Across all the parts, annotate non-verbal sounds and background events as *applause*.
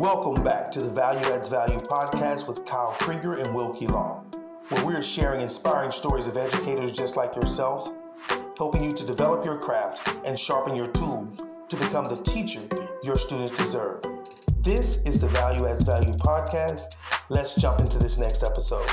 Welcome back to the Value Adds Value podcast with Kyle Krieger and Wilkie Long, where we are sharing inspiring stories of educators just like yourself, helping you to develop your craft and sharpen your tools to become the teacher your students deserve. This is the Value Adds Value podcast. Let's jump into this next episode.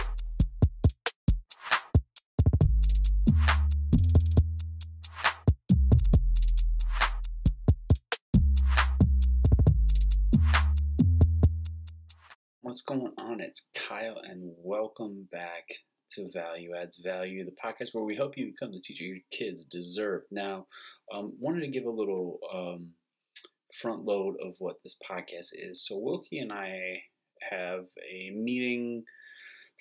Welcome back to Value Adds Value, the podcast where we help you become the teacher your kids deserve. Now, um, wanted to give a little um, front load of what this podcast is. So, Wilkie and I have a meeting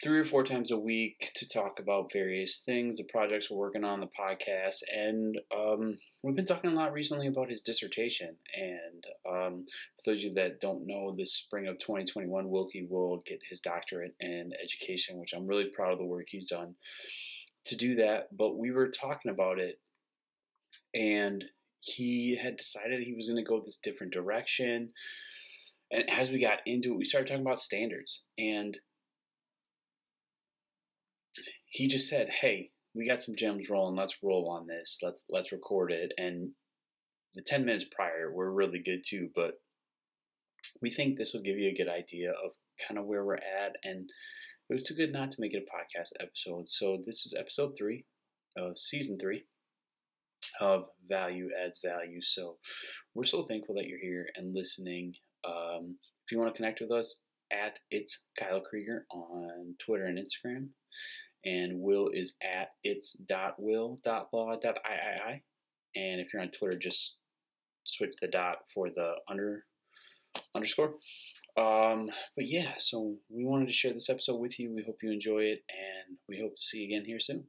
three or four times a week to talk about various things, the projects we're working on, the podcast, and um, we've been talking a lot recently about his dissertation. And um, for those of you that don't know, this spring of 2021, Wilkie will get his doctorate in education, which I'm really proud of the work he's done to do that. But we were talking about it, and he had decided he was going to go this different direction. And as we got into it, we started talking about standards and he just said, "Hey, we got some gems rolling. Let's roll on this. Let's let's record it." And the ten minutes prior were really good too. But we think this will give you a good idea of kind of where we're at. And it was too good not to make it a podcast episode. So this is episode three of season three of Value Adds Value. So we're so thankful that you're here and listening. Um, if you want to connect with us, at it's Kyle Krieger on Twitter and Instagram and Will is at it's dot will dot law dot iii. And if you're on Twitter, just switch the dot for the under underscore. Um, but yeah, so we wanted to share this episode with you. We hope you enjoy it, and we hope to see you again here soon.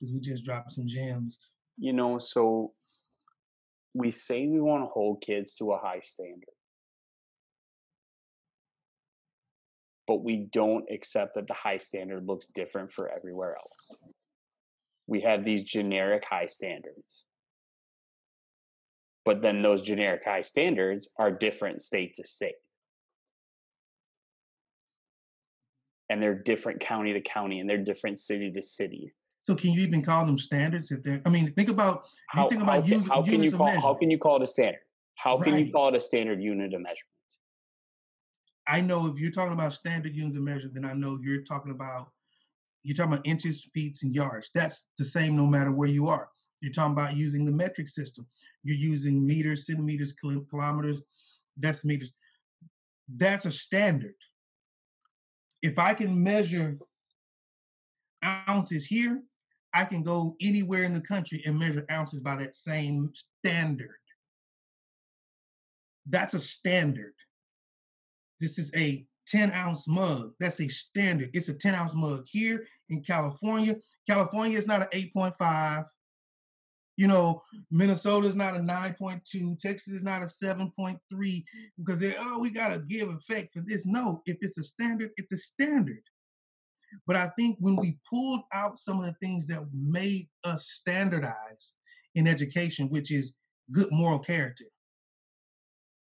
Because we just dropped some gems. You know, so we say we want to hold kids to a high standard. But we don't accept that the high standard looks different for everywhere else. We have these generic high standards. But then those generic high standards are different state to state. And they're different county to county and they're different city to city. So can you even call them standards if they're I mean think about how, think about how, how can you call how can you call it a standard? How can right. you call it a standard unit of measurement? I know if you're talking about standard units of measure, then I know you're talking about you're talking about inches, feet, and yards. That's the same no matter where you are. You're talking about using the metric system. You're using meters, centimeters, kilometers, decimeters. That's a standard. If I can measure ounces here, I can go anywhere in the country and measure ounces by that same standard. That's a standard. This is a 10 ounce mug. That's a standard. It's a 10 ounce mug here in California. California is not an 8.5. You know, Minnesota is not a 9.2. Texas is not a 7.3 because they, oh, we got to give effect for this. No, if it's a standard, it's a standard. But I think when we pulled out some of the things that made us standardize in education, which is good moral character,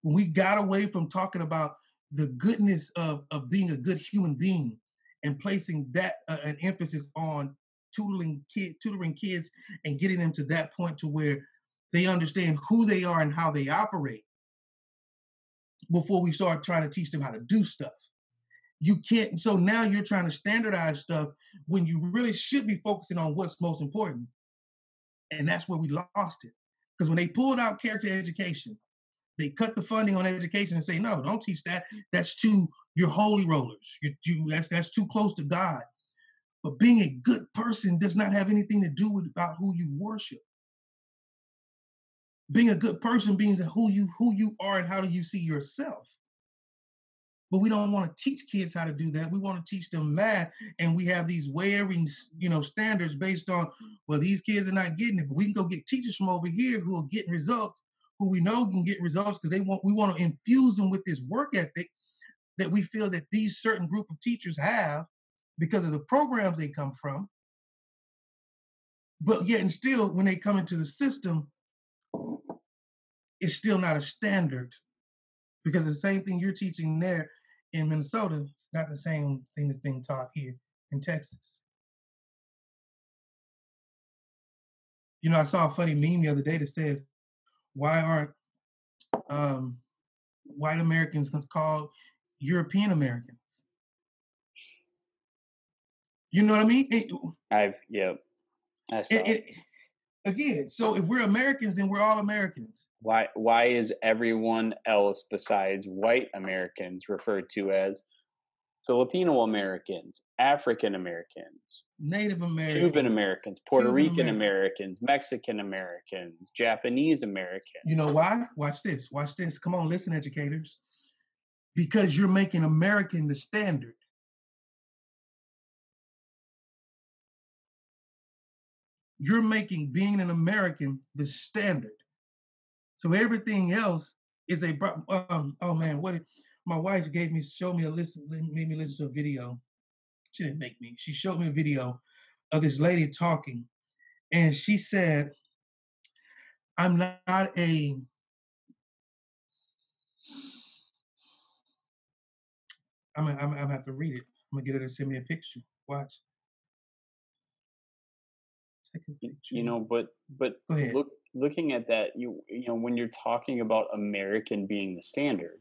when we got away from talking about the goodness of, of being a good human being and placing that uh, an emphasis on tutoring kid tutoring kids and getting them to that point to where they understand who they are and how they operate before we start trying to teach them how to do stuff. You can't so now you're trying to standardize stuff when you really should be focusing on what's most important. And that's where we lost it. Because when they pulled out character education they cut the funding on education and say, no, don't teach that. That's too you're holy rollers. You, you that's that's too close to God. But being a good person does not have anything to do with about who you worship. Being a good person means who you who you are and how do you see yourself. But we don't want to teach kids how to do that. We want to teach them math, and we have these wearing, you know, standards based on, well, these kids are not getting it. But we can go get teachers from over here who are getting results who we know can get results because they want we want to infuse them with this work ethic that we feel that these certain group of teachers have because of the programs they come from. But yet and still, when they come into the system, it's still not a standard because the same thing you're teaching there in Minnesota is not the same thing that's being taught here in Texas. You know, I saw a funny meme the other day that says, "Why aren't um, white Americans called European Americans?" You know what I mean? It, I've yeah. I saw it, it, again, so if we're Americans, then we're all Americans. Why why is everyone else besides white Americans referred to as Filipino Americans, African Americans, Native Americans, Cuban Americans, Puerto Cuban Rican Americans. Americans, Mexican Americans, Japanese Americans. You know why? Watch this. Watch this. Come on, listen, educators. Because you're making American the standard. You're making being an American the standard. So everything else is a um, oh man, what my wife gave me showed me a listen made me listen to a video. She didn't make me. She showed me a video of this lady talking, and she said, "I'm not a I'm gonna, I'm, gonna- have to read it. I'm gonna get her to send me a picture. Watch. Take a Y- picture. you know but but look looking at that you you know when you're talking about american being the standard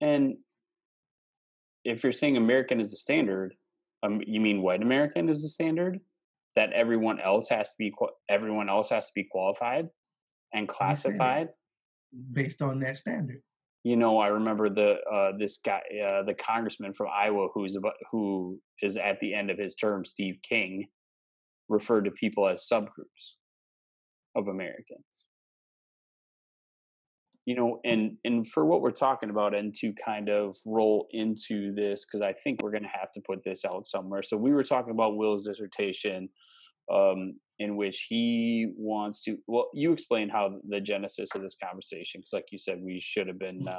and if you're saying american is the standard um, you mean white american is the standard? That everyone else has to be everyone else has to be qualified and classified? Based on that standard. you know i remember the uh this guy uh the congressman from iowa who's about who is at the end of his term steve king referred to people as subgroups of americans you know and and for what we're talking about and to kind of roll into this because i think we're going to have to put this out somewhere. So we were talking about will's dissertation um in which he wants to well you explained how the genesis of this conversation because like you said we should have been uh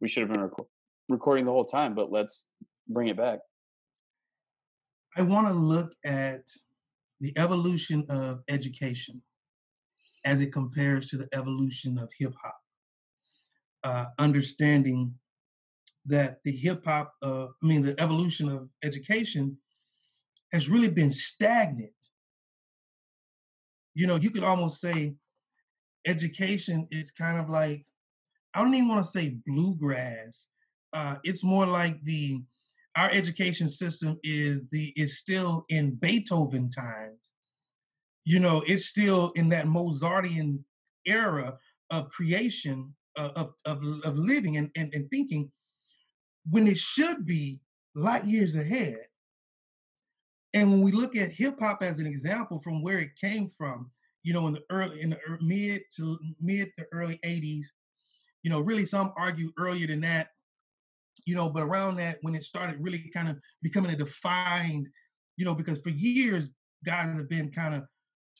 we should have been rec- recording the whole time but let's bring it back. I want to look at the evolution of education as it compares to the evolution of hip hop. Uh, understanding that the hip hop, uh, I mean, the evolution of education has really been stagnant. You know, you could almost say education is kind of like, I don't even want to say bluegrass. Uh, it's more like the our education system is the is still in Beethoven times. You know, it's still in that Mozartian era of creation of, of of living and, and, and thinking when it should be light years ahead. And when we look at hip hop as an example from where it came from, you know, in the early in the mid to mid to early 80s, you know, really some argue earlier than that, you know, but around that when it started really kind of becoming a defined, you know, because for years guys have been kind of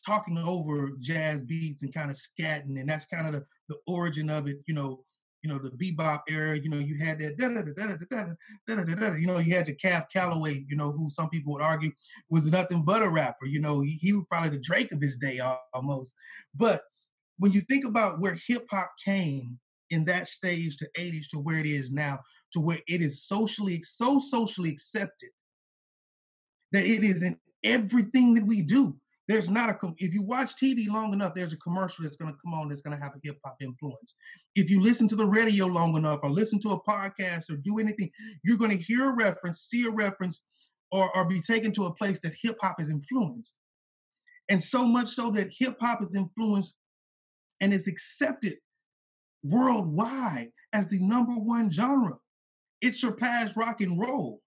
talking over jazz beats and kind of scatting, and that's kind of the, the origin of it, you know, you know, the bebop era, you know, you had that da da da da da da da da you know, you had the Cab Calloway, you know, who some people would argue was nothing but a rapper, you know, he, he was probably the Drake of his day almost. But when you think about where hip hop came in that stage to 80s to where it is now, to where it is socially so socially accepted that it is in everything that we do. There's not a if you watch TV long enough, there's a commercial that's going to come on that's going to have a hip hop influence. If you listen to the radio long enough, or listen to a podcast, or do anything, you're going to hear a reference, see a reference, or, or be taken to a place that hip hop is influenced. And so much so that hip hop is influenced and is accepted worldwide as the number one genre. It surpassed rock and roll.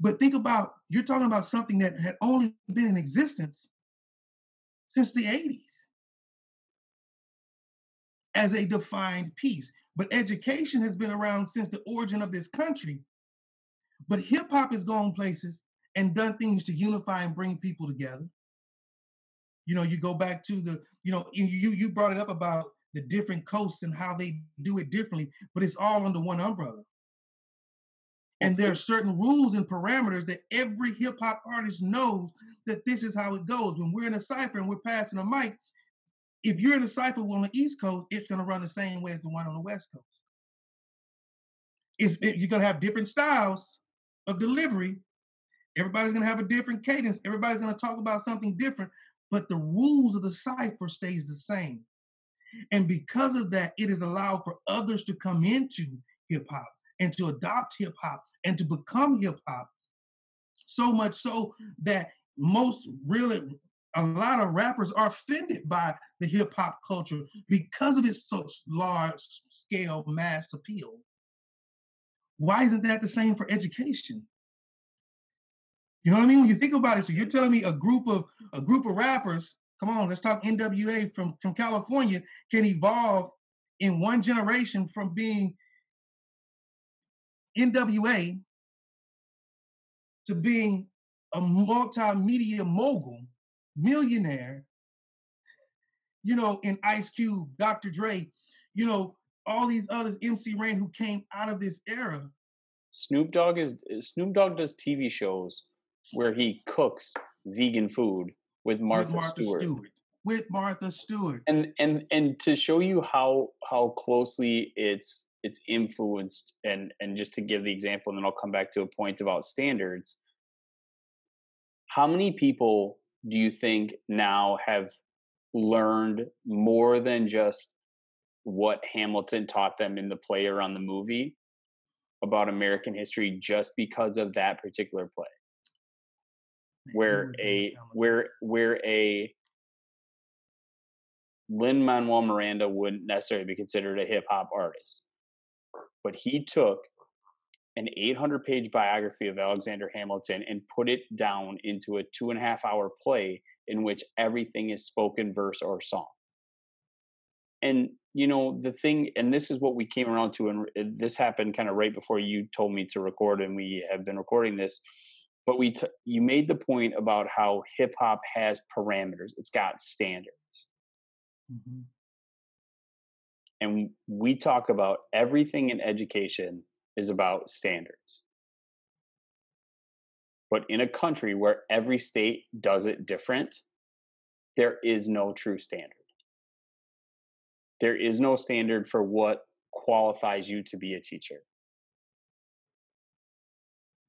But think about you're talking about something that had only been in existence since the 80s as a defined piece. But education has been around since the origin of this country. But hip hop has gone places and done things to unify and bring people together. You know, you go back to the, you know, you you brought it up about the different coasts and how they do it differently, but it's all under one umbrella. And there are certain rules and parameters that every hip hop artist knows that this is how it goes. When we're in a cipher and we're passing a mic, if you're in a cipher on the East Coast, it's going to run the same way as the one on the West Coast. It's, it, you're going to have different styles of delivery. Everybody's going to have a different cadence. Everybody's going to talk about something different, but the rules of the cipher stays the same. And because of that, it is allowed for others to come into hip hop and to adopt hip hop and to become hip hop. So much so that most really a lot of rappers are offended by the hip hop culture because of its such large scale mass appeal. Why isn't that the same for education? You know what I mean? When you think about it, so you're telling me a group of a group of rappers, come on, let's talk NWA from, from California, can evolve in one generation from being NWA to being a multimedia mogul millionaire, you know, in Ice Cube, Dr. Dre, you know, all these others, MC Ren, who came out of this era. Snoop Dogg is Snoop Dogg does TV shows where he cooks vegan food with Martha, with Martha Stewart. Stewart. With Martha Stewart. And and and to show you how how closely it's it's influenced and and just to give the example and then I'll come back to a point about standards. How many people do you think now have learned more than just what Hamilton taught them in the play or on the movie about American history just because of that particular play? Where a where where a Lin Manuel Miranda wouldn't necessarily be considered a hip hop artist, but he took an 800 page biography of Alexander Hamilton and put it down into a two and a half hour play in which everything is spoken verse or song. And, you know, the thing, and this is what we came around to, and this happened kind of right before you told me to record, and we have been recording this. But we, t- you made the point about how hip hop has parameters. It's got standards. Mm-hmm. And we talk about everything in education is about standards. But in a country where every state does it different, there is no true standard. There is no standard for what qualifies you to be a teacher.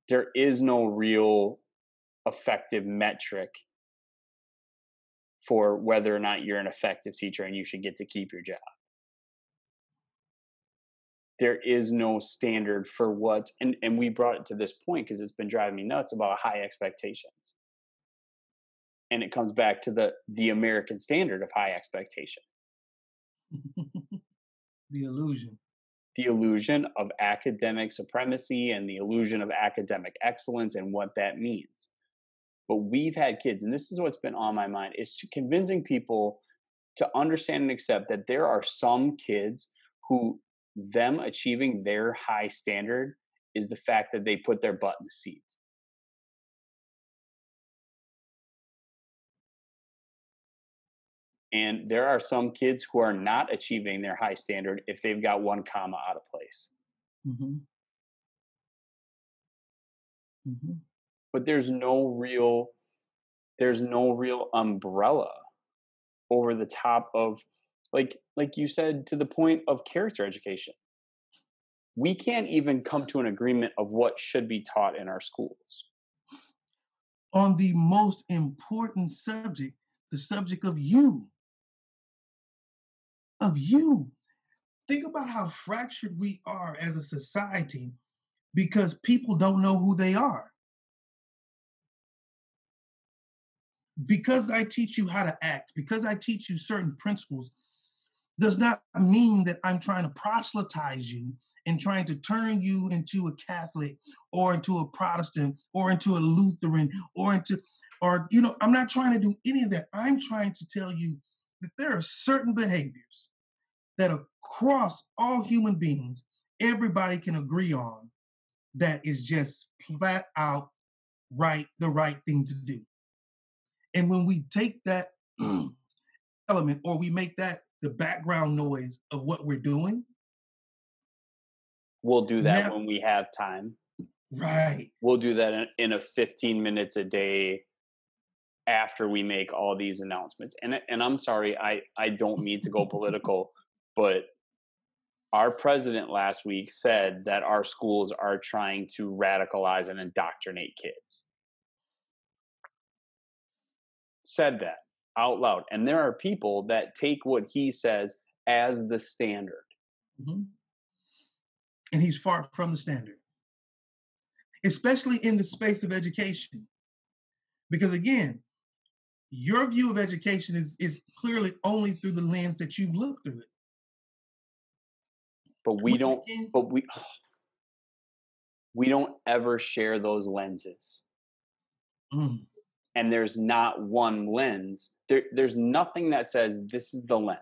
There is no real effective metric for whether or not you're an effective teacher and you should get to keep your job there is no standard for what and, and we brought it to this point because it's been driving me nuts about high expectations. And it comes back to the the american standard of high expectation. *laughs* The illusion. The illusion of academic supremacy and the illusion of academic excellence and what that means. But we've had kids and this is what's been on my mind is convincing people to understand and accept that there are some kids who them achieving their high standard is the fact that they put their butt in the seat. And there are some kids who are not achieving their high standard if they've got one comma out of place. Mm-hmm. Mm-hmm. But there's no real, there's no real umbrella over the top of like like you said to the point of character education. We can't even come to an agreement of what should be taught in our schools. On the most important subject the subject of you. Of you. Think about how fractured we are as a society because people don't know who they are. Because I teach you how to act, because I teach you certain principles, does not mean that I'm trying to proselytize you and trying to turn you into a Catholic or into a Protestant or into a Lutheran or into, or, you know, I'm not trying to do any of that. I'm trying to tell you that there are certain behaviors that across all human beings, everybody can agree on that is just flat out right, the right thing to do. And when we take that *clears throat* element or we make that the background noise of what we're doing. We'll do that now, when we have time. Right. We'll do that in, in a 15 minutes a day after we make all these announcements. And and I'm sorry, I I don't mean to go *laughs* political, but our president last week said that our schools are trying to radicalize and indoctrinate kids. Said that out loud. And there are people that take what he says as the standard. Mm-hmm. And he's far from the standard, especially in the space of education. Because again, your view of education is, is clearly only through the lens that you've looked through it. But we don't, but we, *sighs* we don't ever share those lenses. Mm. And there's not one lens. There, there's nothing that says this is the lens.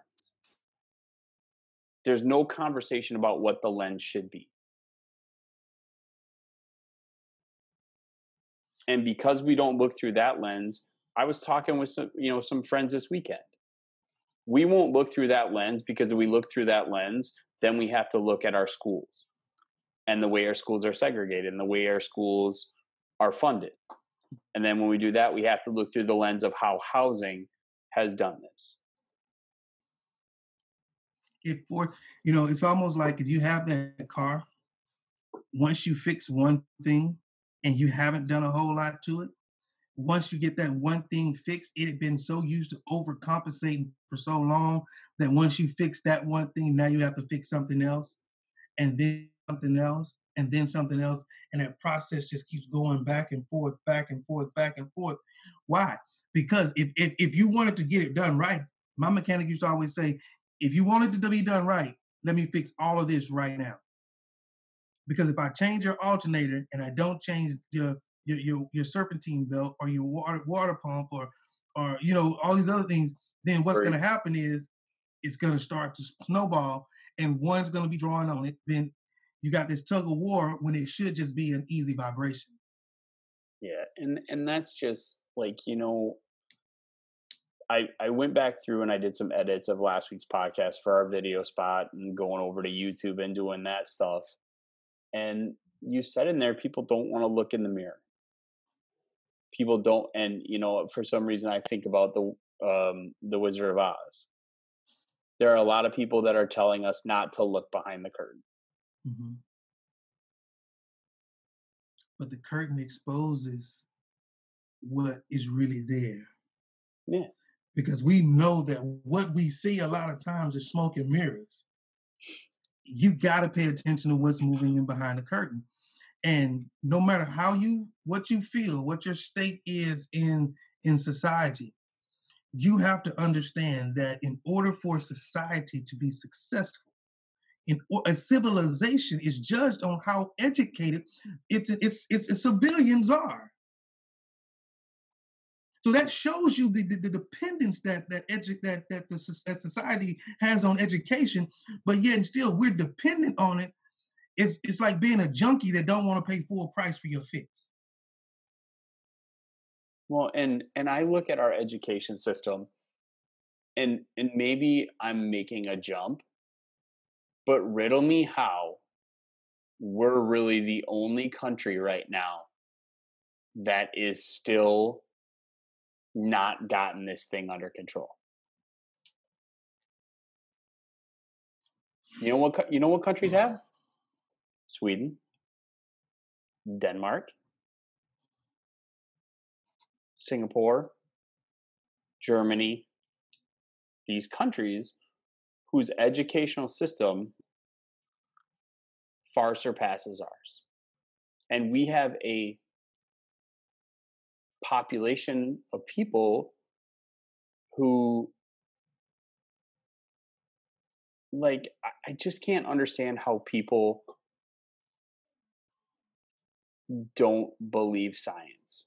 There's no conversation about what the lens should be. And because we don't look through that lens, I was talking with some, you know, some friends this weekend. We won't look through that lens because if we look through that lens, then we have to look at our schools and the way our schools are segregated and the way our schools are funded. And then when we do that, we have to look through the lens of how housing has done this. If for you know, it's almost like if you have that car, once you fix one thing and you haven't done a whole lot to it, once you get that one thing fixed, it had been so used to overcompensating for so long that once you fix that one thing, now you have to fix something else, and then something else, and then something else, and that process just keeps going back and forth, back and forth, back and forth. Why? Because if if, if you wanted to get it done right, my mechanic used to always say, if you wanted it to be done right, let me fix all of this right now. Because if I change your alternator and I don't change the your your, your serpentine belt or your water water pump or or you know all these other things, then what's right. going to happen is it's going to start to snowball, and one's going to be drawing on it. Then you got this tug of war when it should just be an easy vibration. Yeah, and and that's just like you know I, I went back through and I did some edits of last week's podcast for our video spot and going over to YouTube and doing that stuff. And you said in there, people don't want to look in the mirror people don't and you know for some reason i think about the um the wizard of oz there are a lot of people that are telling us not to look behind the curtain mm-hmm. but the curtain exposes what is really there. Yeah. Because we know that what we see a lot of times is smoke and mirrors. You got to pay attention to what's moving in behind the curtain. And no matter how you what you feel what your state is in in society you have to understand that in order for society to be successful in a civilization is judged on how educated its its its, its civilians are so that shows you the, the, the dependence that that, edu- that that the that society has on education, but yet still we're dependent on it it's it's like being a junkie that don't want to pay full price for your fix. Well, and and I look at our education system and and maybe I'm making a jump, but riddle me how we're really the only country right now that is still not gotten this thing under control. You know what you know what countries have? Sweden, Denmark, Singapore, Germany, these countries whose educational system far surpasses ours. And we have a population of people who like I just can't understand how people don't believe science.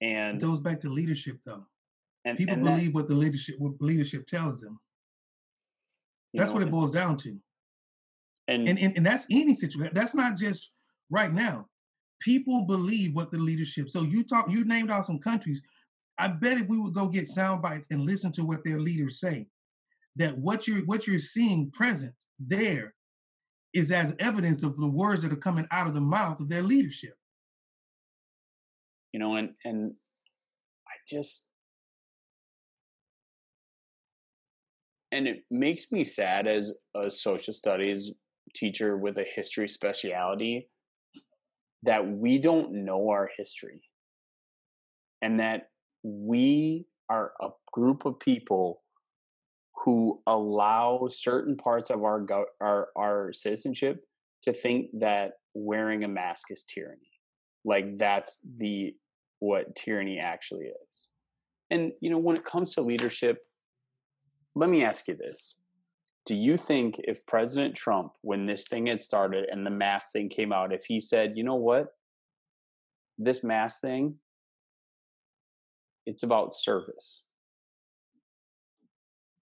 And it goes back to leadership though. And, People and believe that, what the leadership what leadership tells them. That's know, what it boils down to. And, and, and and that's any situation. That's not just right now. People believe what the leadership. So you talk, you named out some countries. I bet if we would go get sound bites and listen to what their leaders say, that what you're what you're seeing present there is as evidence of the words that are coming out of the mouth of their leadership. you know, and and I just and it makes me sad as a social studies teacher with a history speciality that we don't know our history and that we are a group of people who allow certain parts of our our our citizenship to think that wearing a mask is tyranny. Like that's the what tyranny actually is. And you know when it comes to leadership let me ask you this. Do you think if president trump when this thing had started and the mask thing came out if he said you know what? This mask thing it's about service.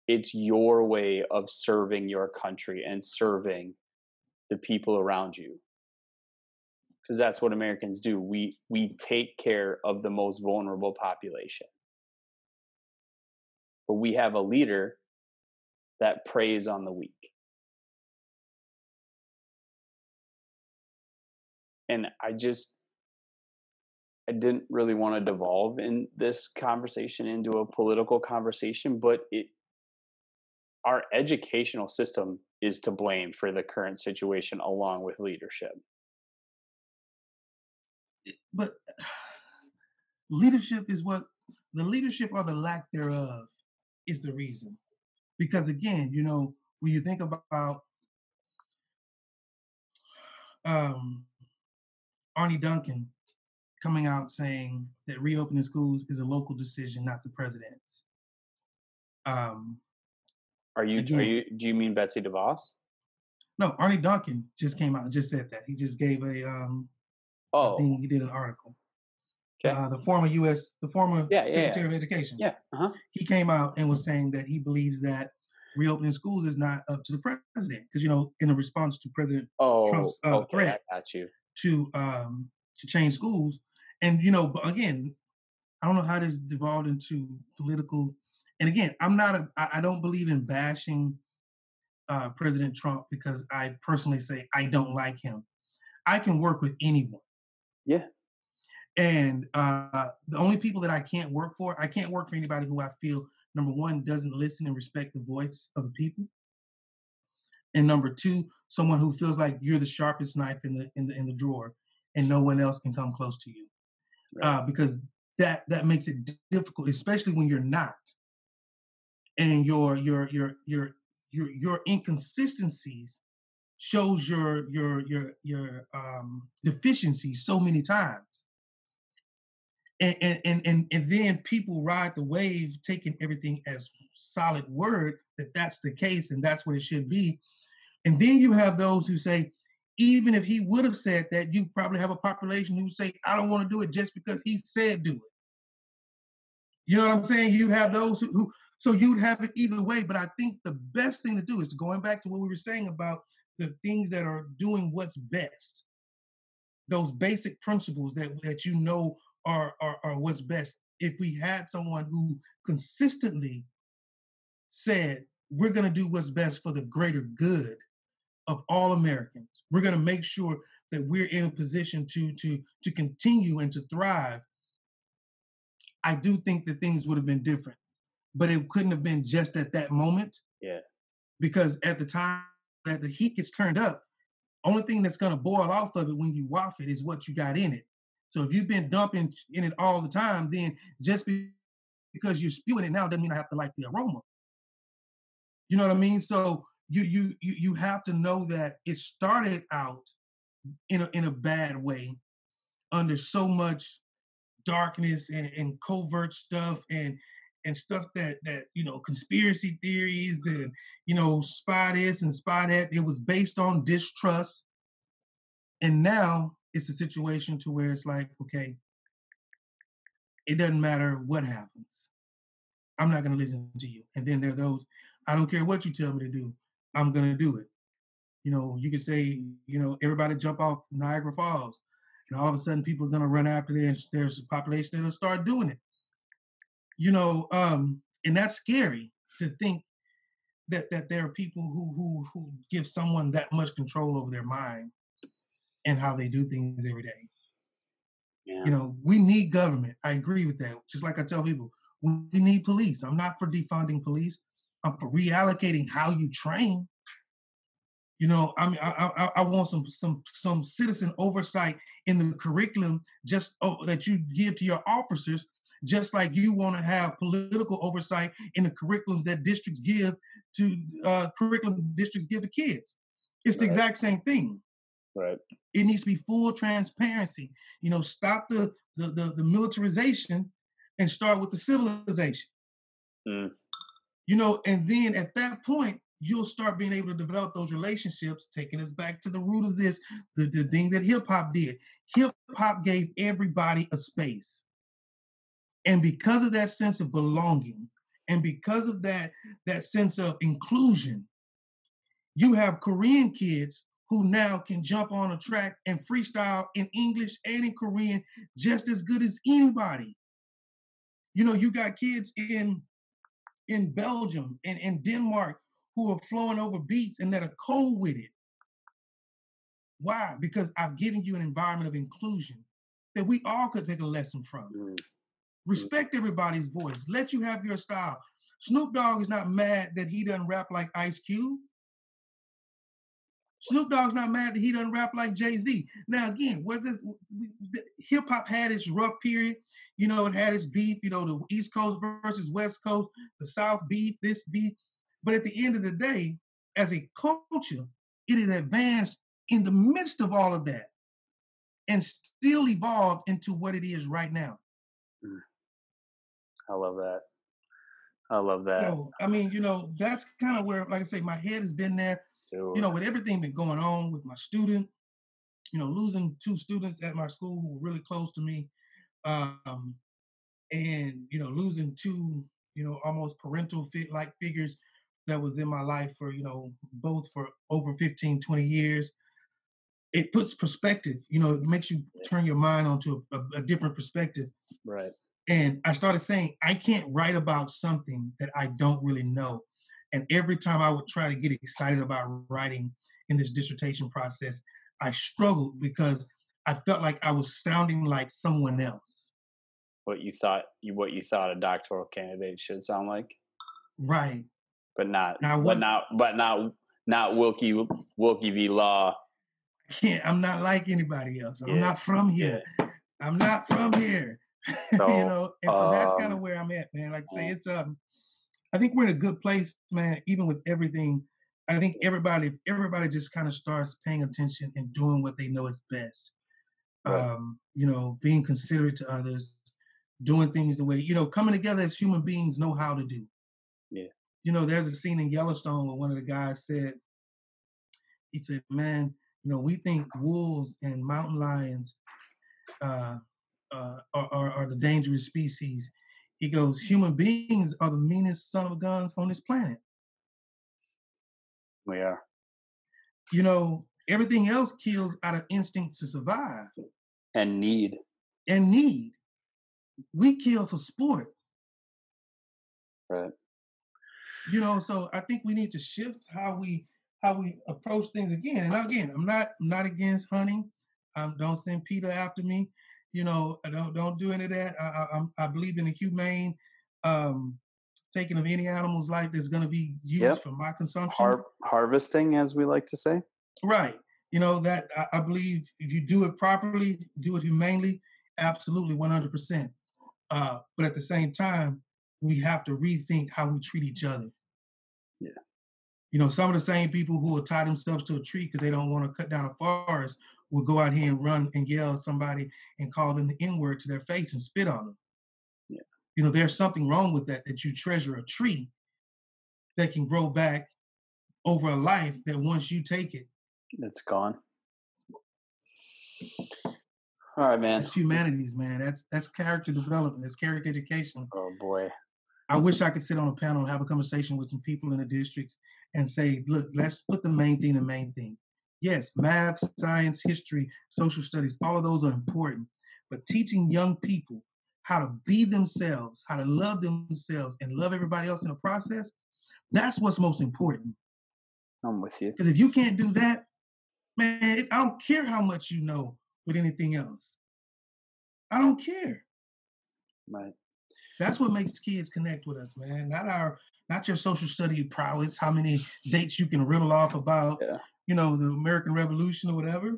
It's your way of serving your country and serving the people around you. Because that's what Americans do. We we take care of the most vulnerable population but we have a leader that preys on the weak and i just I didn't really want to devolve in this conversation into a political conversation, but it our educational system is to blame for the current situation along with leadership. Eh, but *sighs* leadership is what the leadership or the lack thereof is the reason. Because again, you know, when you think about um, Arne Duncan coming out saying that reopening schools is a local decision, not the president's. Um, are you? Again, are you? Do you mean Betsy DeVos? No, Arne Duncan just came out and just said that. He just gave a um. Oh. Thing, he did an article. Okay. Uh, the former U.S. the former yeah, Secretary yeah. of Education. Yeah. Uh-huh. He came out and was saying that he believes that reopening schools is not up to the president because you know in a response to President oh, Trump's uh, okay, threat to um to change schools, and you know again, I don't know how this devolved into political and again, I'm not a, I don't believe in bashing uh, President Trump because I personally say I don't like him. I can work with anyone. Yeah. And uh, the only people that I can't work for, I can't work for anybody who I feel number one doesn't listen and respect the voice of the people, and number two, someone who feels like you're the sharpest knife in the in the in the drawer, and no one else can come close to you, right. uh, because that that makes it difficult, especially when you're not. And your your your your your your inconsistencies shows your your your your um deficiencies so many times and and and and then people ride the wave taking everything as solid word that that's the case and that's what it should be and then you have those who say even if he would have said that you probably have a population who say i don't want to do it just because he said do it you know what i'm saying you have those who, who so you'd have it either way. But I think the best thing to do is going back to what we were saying about the things that are doing what's best. Those basic principles that, that you know are, are, are what's best. If we had someone who consistently said, we're going to do what's best for the greater good of all Americans. We're going to make sure that we're in a position to to to continue and to thrive. I do think that things would have been different but it couldn't have been just at that moment. Yeah. Because at the time that the heat gets turned up, only thing that's gonna boil off of it when you waft it is what you got in it. So if you've been dumping in it all the time, then just because you're spewing it now doesn't mean I have to like the aroma. You know what I mean? So you you you you have to know that it started out in a in a bad way under so much darkness and, and covert stuff and and stuff that that you know conspiracy theories and you know spy this and spy that it was based on distrust and now it's a situation to where it's like okay it doesn't matter what happens. I'm not going to listen to you. And then there are those i don't care what you tell me to do i'm going to do it. You know you could say you know everybody jump off niagara falls and all of a sudden people are going to run after there and there's a population that'll start doing it. You know, um, and that's scary to think that that there are people who who who give someone that much control over their mind and how they do things every day. Yeah. You know, we need government. I agree with that. Just like I tell people, we need police. I'm not for defunding police. I'm for reallocating how you train. You know, I mean, I, I, I want some some some citizen oversight in the curriculum just oh, that you give to your officers, just like you want to have political oversight in the curriculum that districts give to uh, curriculum districts give to kids. It's the exact same thing. Right. It needs to be full transparency. You know, stop the the the, the militarization and start with the civilization. Mm. You know, and then at that point, you'll start being able to develop those relationships, taking us back to the root of this, the, the thing that hip hop did. Hip hop gave everybody a space. And because of that sense of belonging, and because of that, that sense of inclusion, you have Korean kids who now can jump on a track and freestyle in English and in Korean just as good as anybody. You know, you got kids in in Belgium and in Denmark who are flowing over beats and that are cold with it. Why? Because I've given you an environment of inclusion that we all could take a lesson from. Mm. Respect everybody's voice. Let you have your style. Snoop Dogg is not mad that he doesn't rap like Ice Cube. Snoop Dogg's not mad that he doesn't rap like Jay Z. Now, again, whether hip hop had its rough period, you know, it had its beef, you know, the East Coast versus West Coast, the South beef, this beef. But at the end of the day, as a culture, it has advanced in the midst of all of that and still evolved into what it is right now. Mm. I love that. I love that. So, I mean, you know, that's kind of where, like I say, my head has been there. You know, with everything been going on with my student, you know, losing two students at my school who were really close to me, um, and you know, losing two, you know, almost parental fit like figures that was in my life for, you know, both for over 15, 20 years. It puts perspective, you know, it makes you turn your mind onto a, a, a different perspective. Right. And I started saying, I can't write about something that I don't really know. And every time I would try to get excited about writing in this dissertation process, I struggled because I felt like I was sounding like someone else. What you thought you what you thought a doctoral candidate should sound like? Right. But not but not but not not Wilkie Wilkie v. Law. *laughs* Yeah, I'm not like anybody else. I'm yeah. not from here. Yeah. I'm not from here. *laughs* So, you know, and so um, that's kind of where I'm at, man. Like I say, it's um I think we're in a good place, man, even with everything. I think everybody everybody just kind of starts paying attention and doing what they know is best right. um, you know, being considerate to others, doing things the way, you know, coming together as human beings know how to do. Yeah. You know, there's a scene in Yellowstone where one of the guys said, he said, man, you know, we think wolves and mountain lions uh, uh, are, are, are the dangerous species. He goes, human beings are the meanest son of guns on this planet. We are. You know, everything else kills out of instinct to survive. And need. And need. We kill for sport. Right. You know so i think we need to shift how we how we approach things again. And again i'm not I'm not against hunting. Um, don't send PETA after me you know don't don't do any of that i i, I believe in the humane um taking of any animal's life that's going to be used yep. for my consumption Har- harvesting as we like to say right you know that I, I, believe if you do it properly, do it humanely, absolutely 100%. Uh, but at the same time, we have to rethink how we treat each other. Yeah. You know, some of the same people who will tie themselves to a tree because they don't want to cut down a forest will go out here and run and yell at somebody and call them the N word to their face and spit on them. Yeah. You know, there's something wrong with that, that you treasure a tree that can grow back over a life that once you take it, it's gone. All right, man. That's humanities, man. That's that's character development. That's character education. Oh boy. I wish I could sit on a panel and have a conversation with some people in the districts and say, look, let's put the main thing, the main thing. Yes, math, science, history, social studies, all of those are important. But teaching young people how to be themselves, how to love themselves and love everybody else in the process, that's what's most important. I'm with you. Because if you can't do that, man, I don't care how much you know with anything else. I don't care. Right. That's what makes kids connect with us, man. Not our, not your social study prowess, how many dates you can riddle off about, Yeah. You know, the American Revolution or whatever.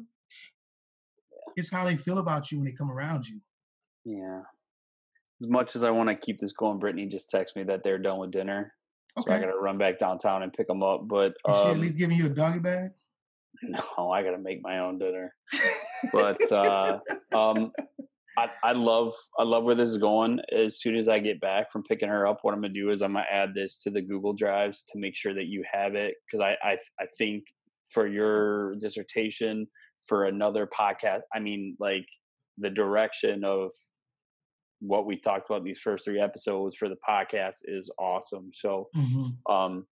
It's how they feel about you when they come around you. Yeah. As much as I want to keep this going, Brittany just texted me that they're done with dinner. So I got to run back downtown and pick them up. But Is she at um, least giving you a doggy bag? *laughs* no, I got to make my own dinner. But uh, *laughs* um, I, I love I love where this is going. As soon as I get back from picking her up, what I'm gonna do is I'm gonna add this to the Google Drives to make sure that you have it because I, I I think for your dissertation for another podcast, I mean like the direction of what we talked about in these first three episodes for the podcast is awesome. So Mhm. um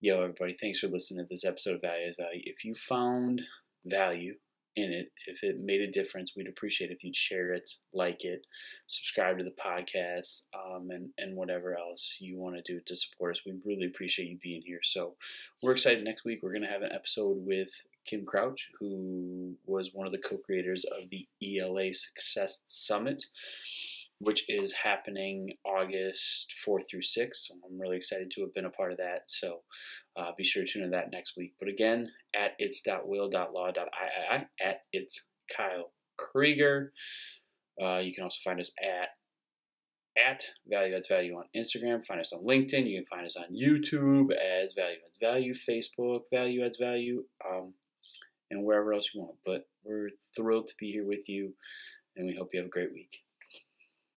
Yo, everybody, thanks for listening to this episode of Value Adds Value. If you found value in it, if it made a difference, we'd appreciate if you'd share it, like it, subscribe to the podcast, um, and, and whatever else you want to do to support us. We really appreciate you being here. So we're excited. Next week, we're going to have an episode with Kim Crouch, who was one of the co creators of the ELA Success Summit which is happening August 4th through 6th. So I'm really excited to have been a part of that. So uh, be sure to tune in that next week. But again, at its.will.law.ii, at it's Kyle Krieger. Uh, you can also find us at at Value Adds Value on Instagram. Find us on LinkedIn. You can find us on YouTube as Value Adds Value, Facebook, Value Adds Value, um, and wherever else you want. But we're thrilled to be here with you, and we hope you have a great week.